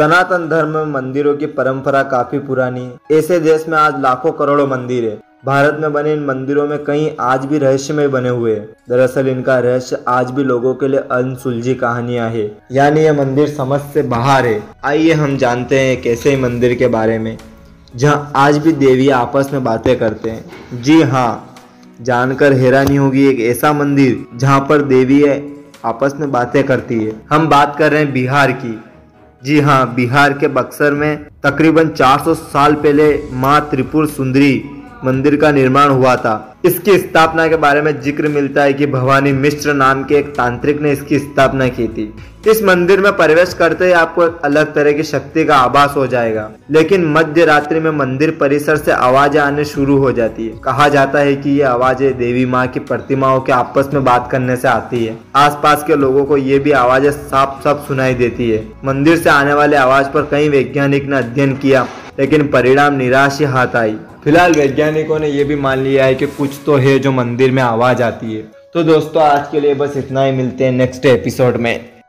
सनातन धर्म में मंदिरों की परंपरा काफ़ी पुरानी। है ऐसे देश में आज लाखों करोड़ों मंदिर है। भारत में बने इन मंदिरों में कई आज भी रहस्यमय बने हुए हैं। दरअसल इनका रहस्य आज भी लोगों के लिए अनसुलझी कहानियाँ है। यानी ये मंदिर समझ से बाहर है। आइए हम जानते हैं कैसे मंदिर के बारे में। जहाँ आज भी देवी आपस में बातें करते हैं। जी हाँ जानकर हैरानी होगी एक ऐसा मंदिर जहाँ पर देवी आपस में बातें करती है। हम बात कर रहे हैं बिहार की। जी हाँ बिहार के बक्सर में तकरीबन 400 साल पहले माँ त्रिपुर सुंदरी मंदिर का निर्माण हुआ था। इसकी स्थापना के बारे में ज़िक्र मिलता है कि भवानी मिश्र नाम के एक तांत्रिक ने इसकी स्थापना की थी। इस मंदिर में प्रवेश करते ही आपको एक अलग तरह की शक्ति का आभास हो जाएगा। लेकिन मध्य रात्रि में मंदिर परिसर से आवाज़ें आने शुरू हो जाती है। कहा जाता है कि ये आवाज़ें देवी माँ की प्रतिमाओं के आपस में बात करने से आती है। आसपास के लोगों को ये भी आवाज़ें साफ़ साफ़ सुनाई देती है। मंदिर से आने वाले आवाज़ पर कई वैज्ञानिक ने अध्ययन किया, लेकिन परिणाम निराश ही हाथ आई। फ़िलहाल वैज्ञानिकों ने यह भी मान लिया है कि कुछ तो है जो मंदिर में आवाज़ आती है। तो दोस्तों, आज के लिए बस इतना ही, मिलते हैं नेक्स्ट एपिसोड में।